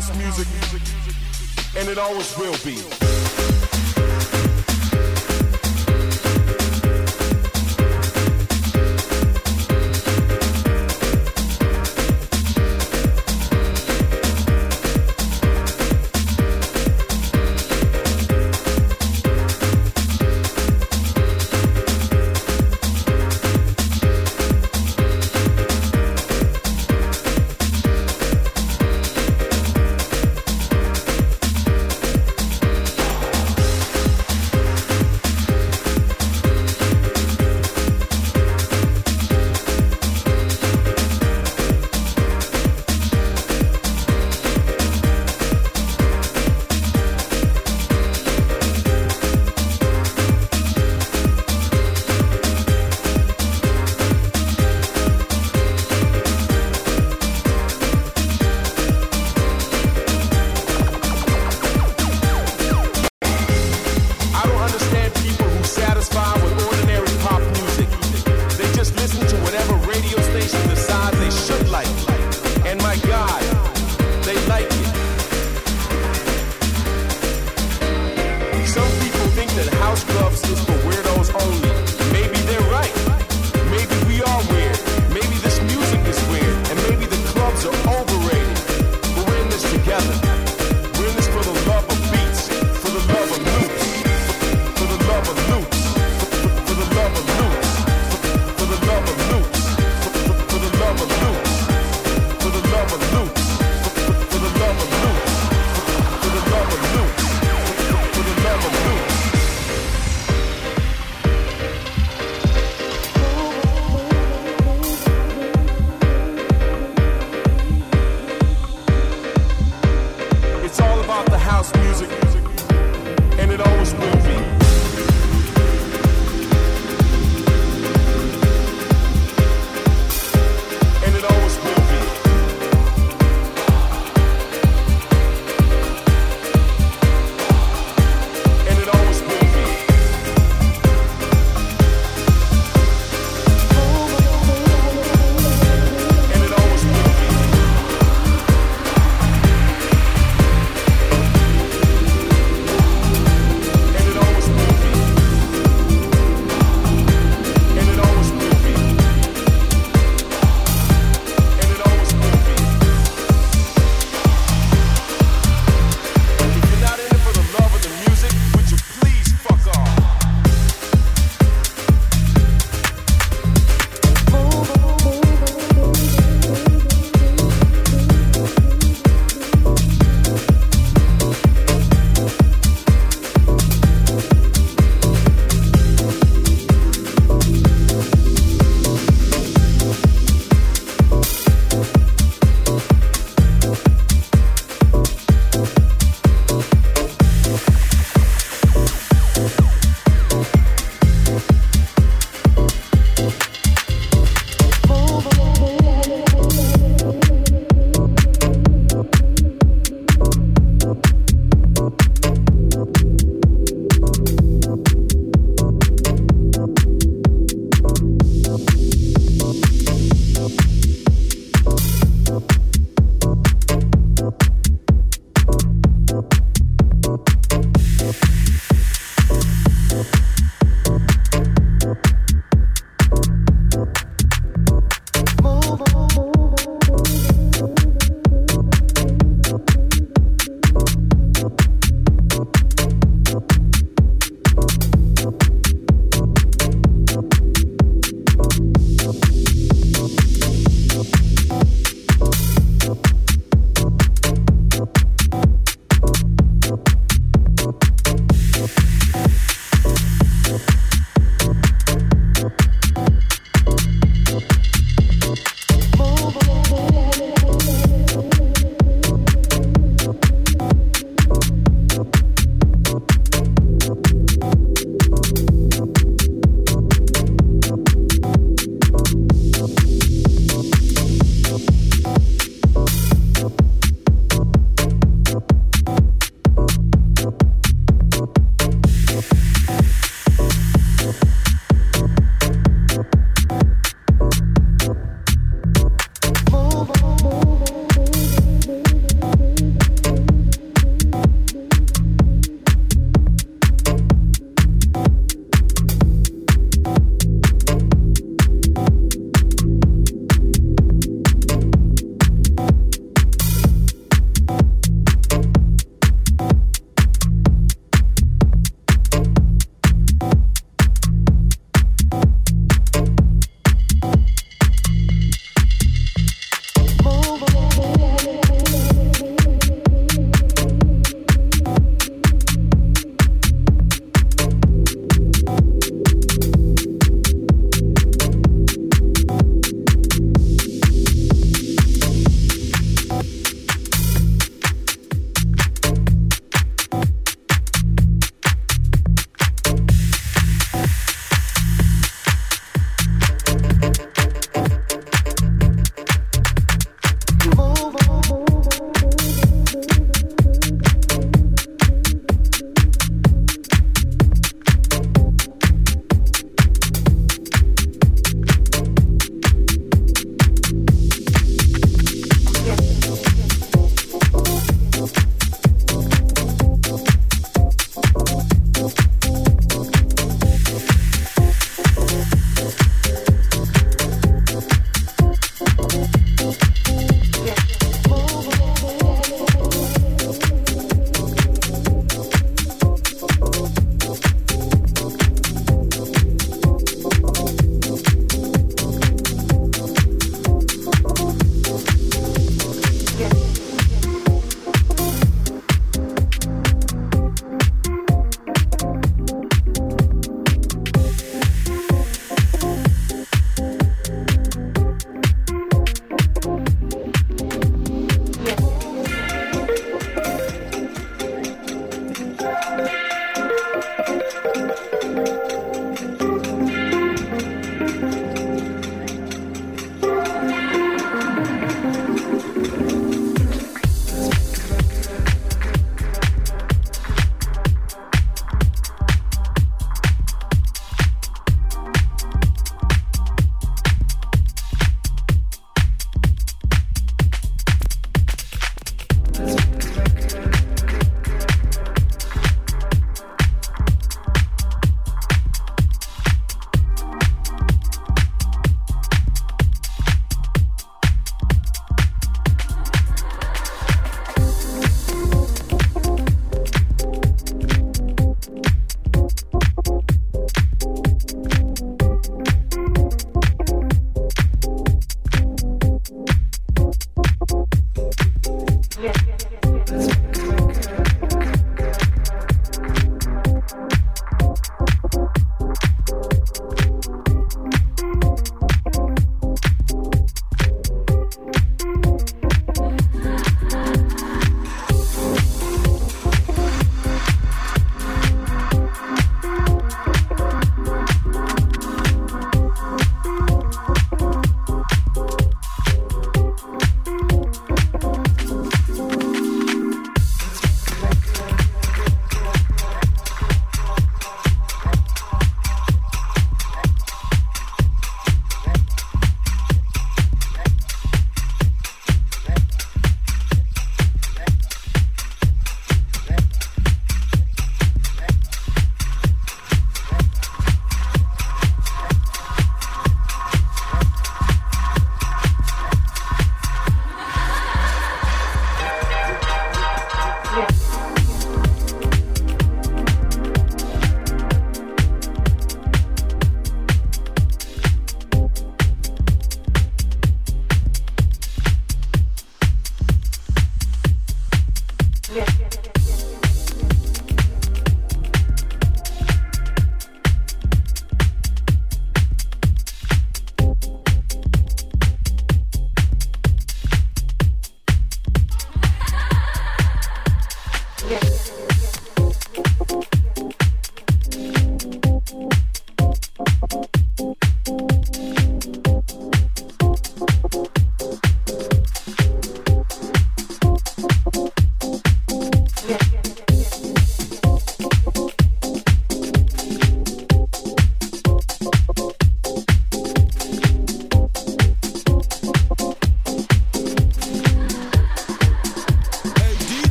house music, and it always will be.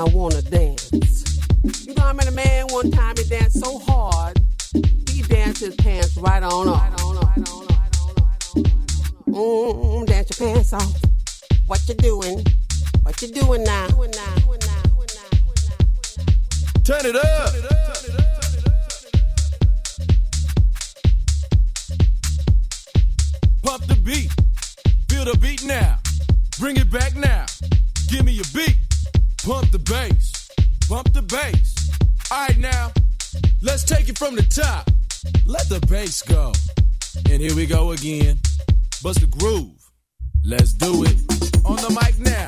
I wanna And here we go again. Bust the groove. Let's do it. On the mic now.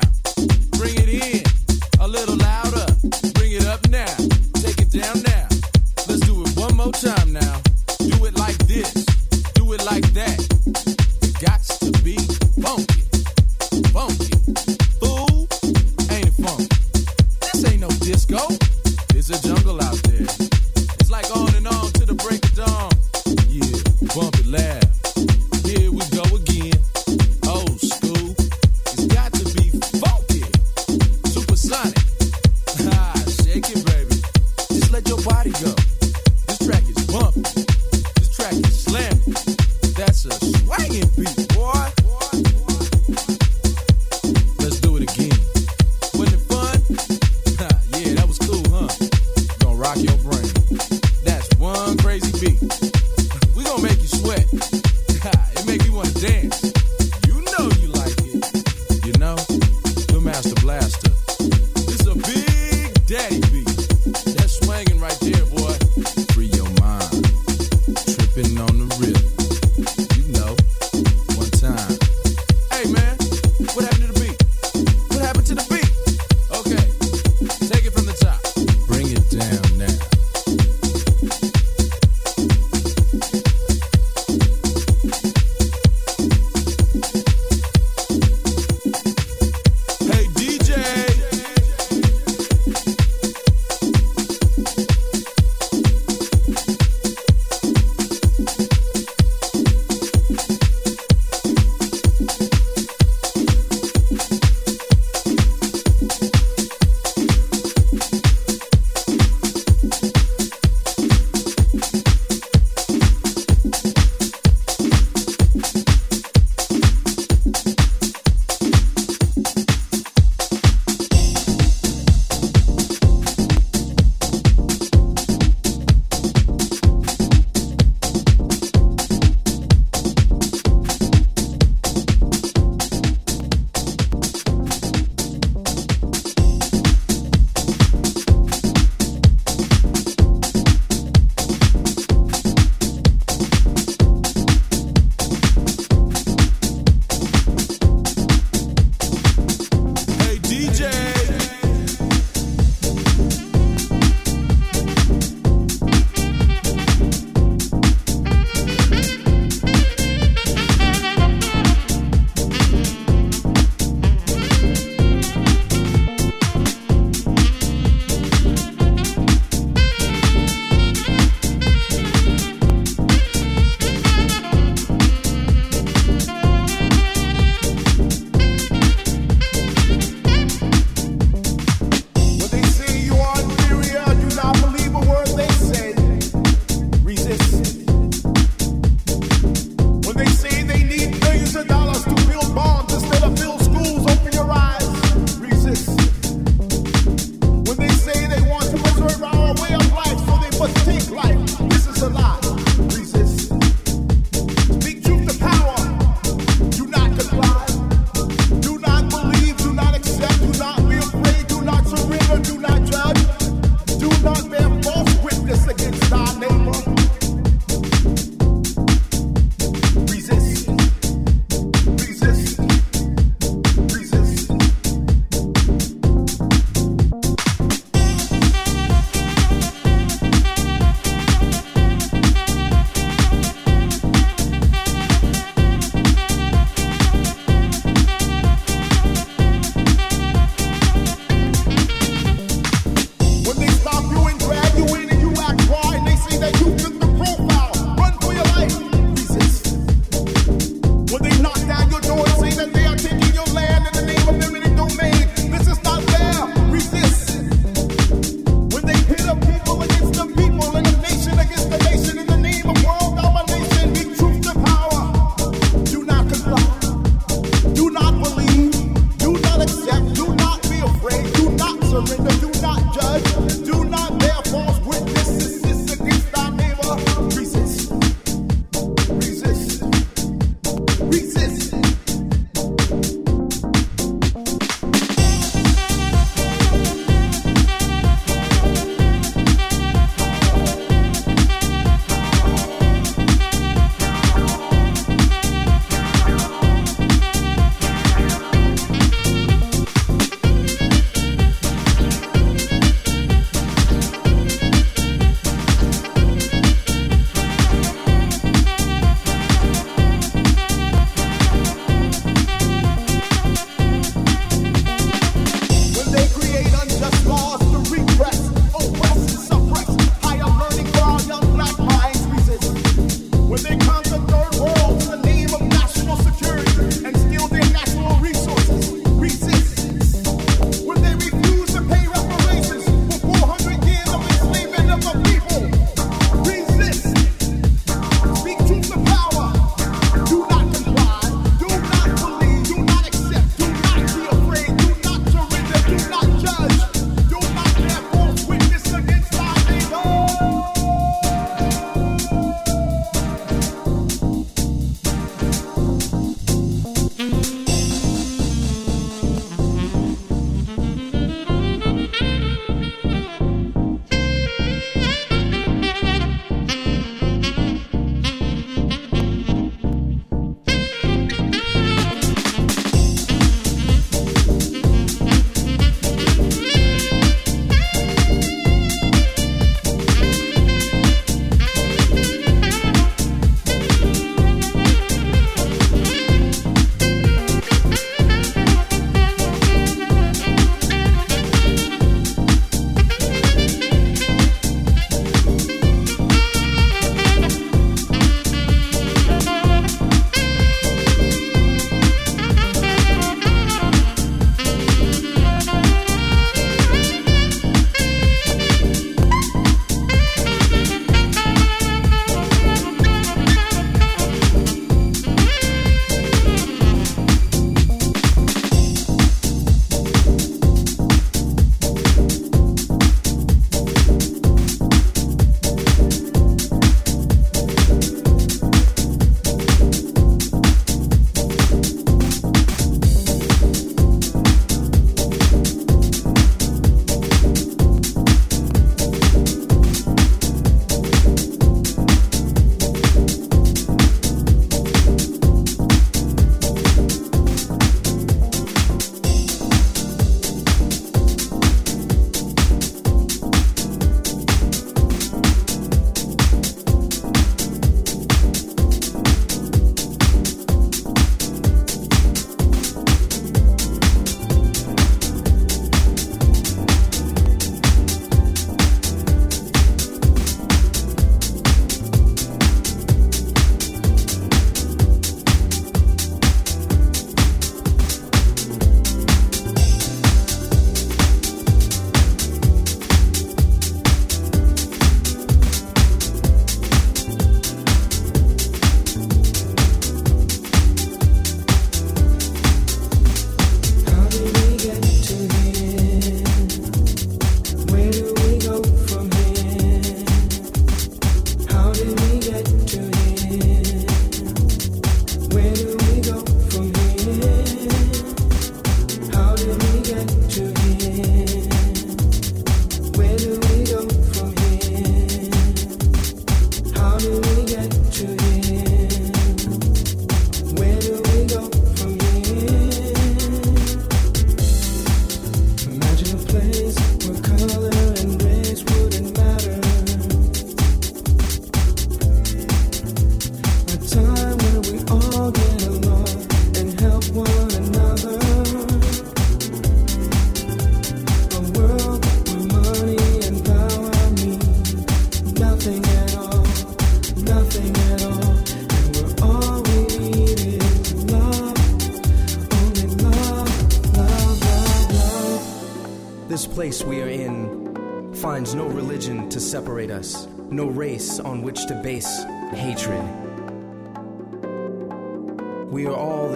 Bring it in. A little louder. Bring it up now. Take it down now. Let's do it one more time now.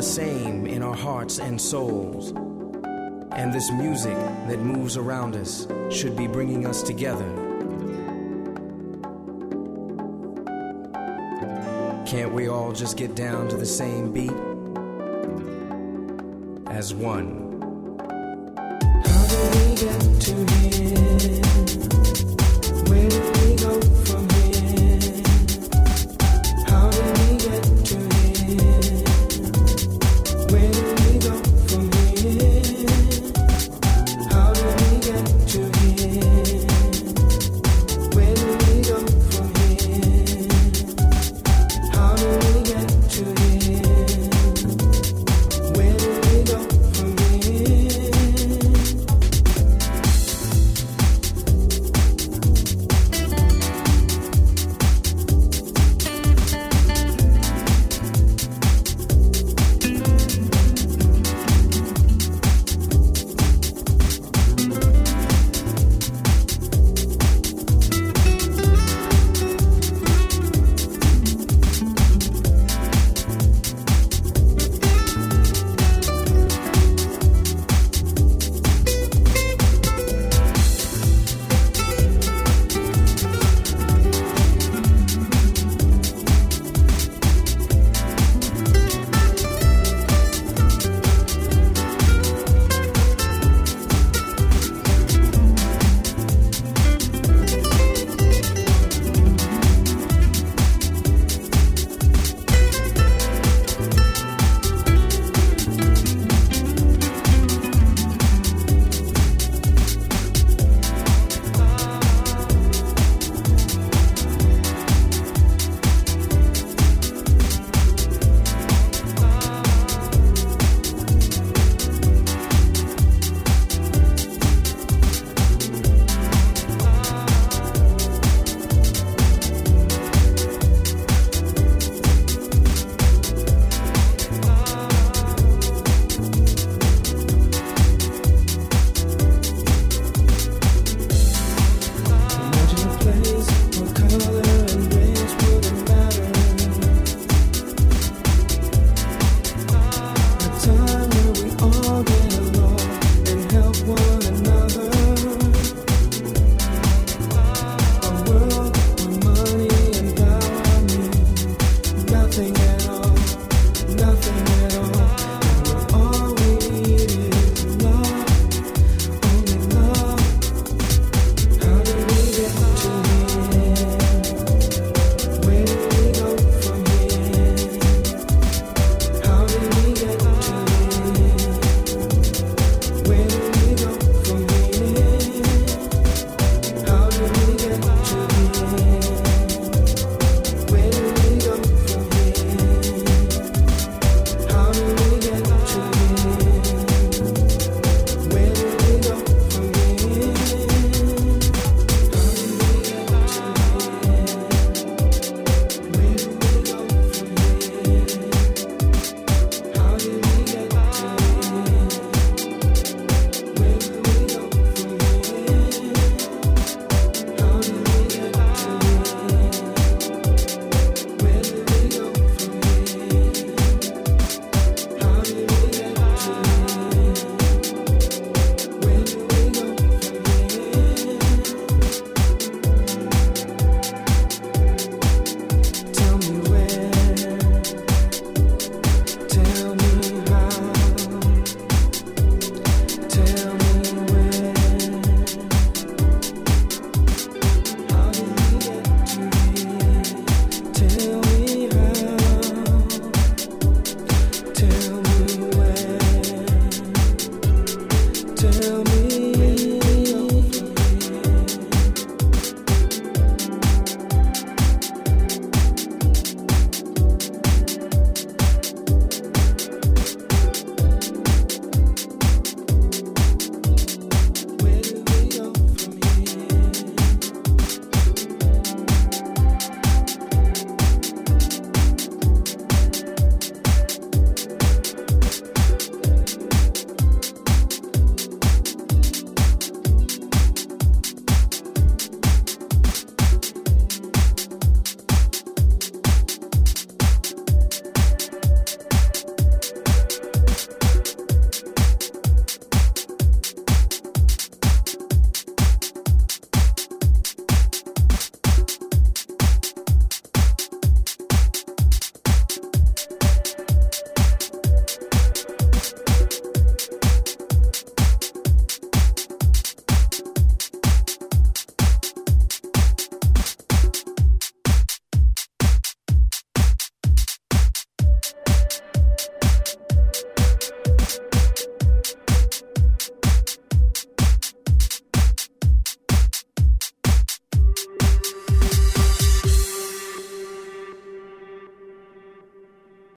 Same in our hearts and souls. And this music that moves around us should be bringing us together. Can't we all just get down to the same beat? As one. How did we get to here?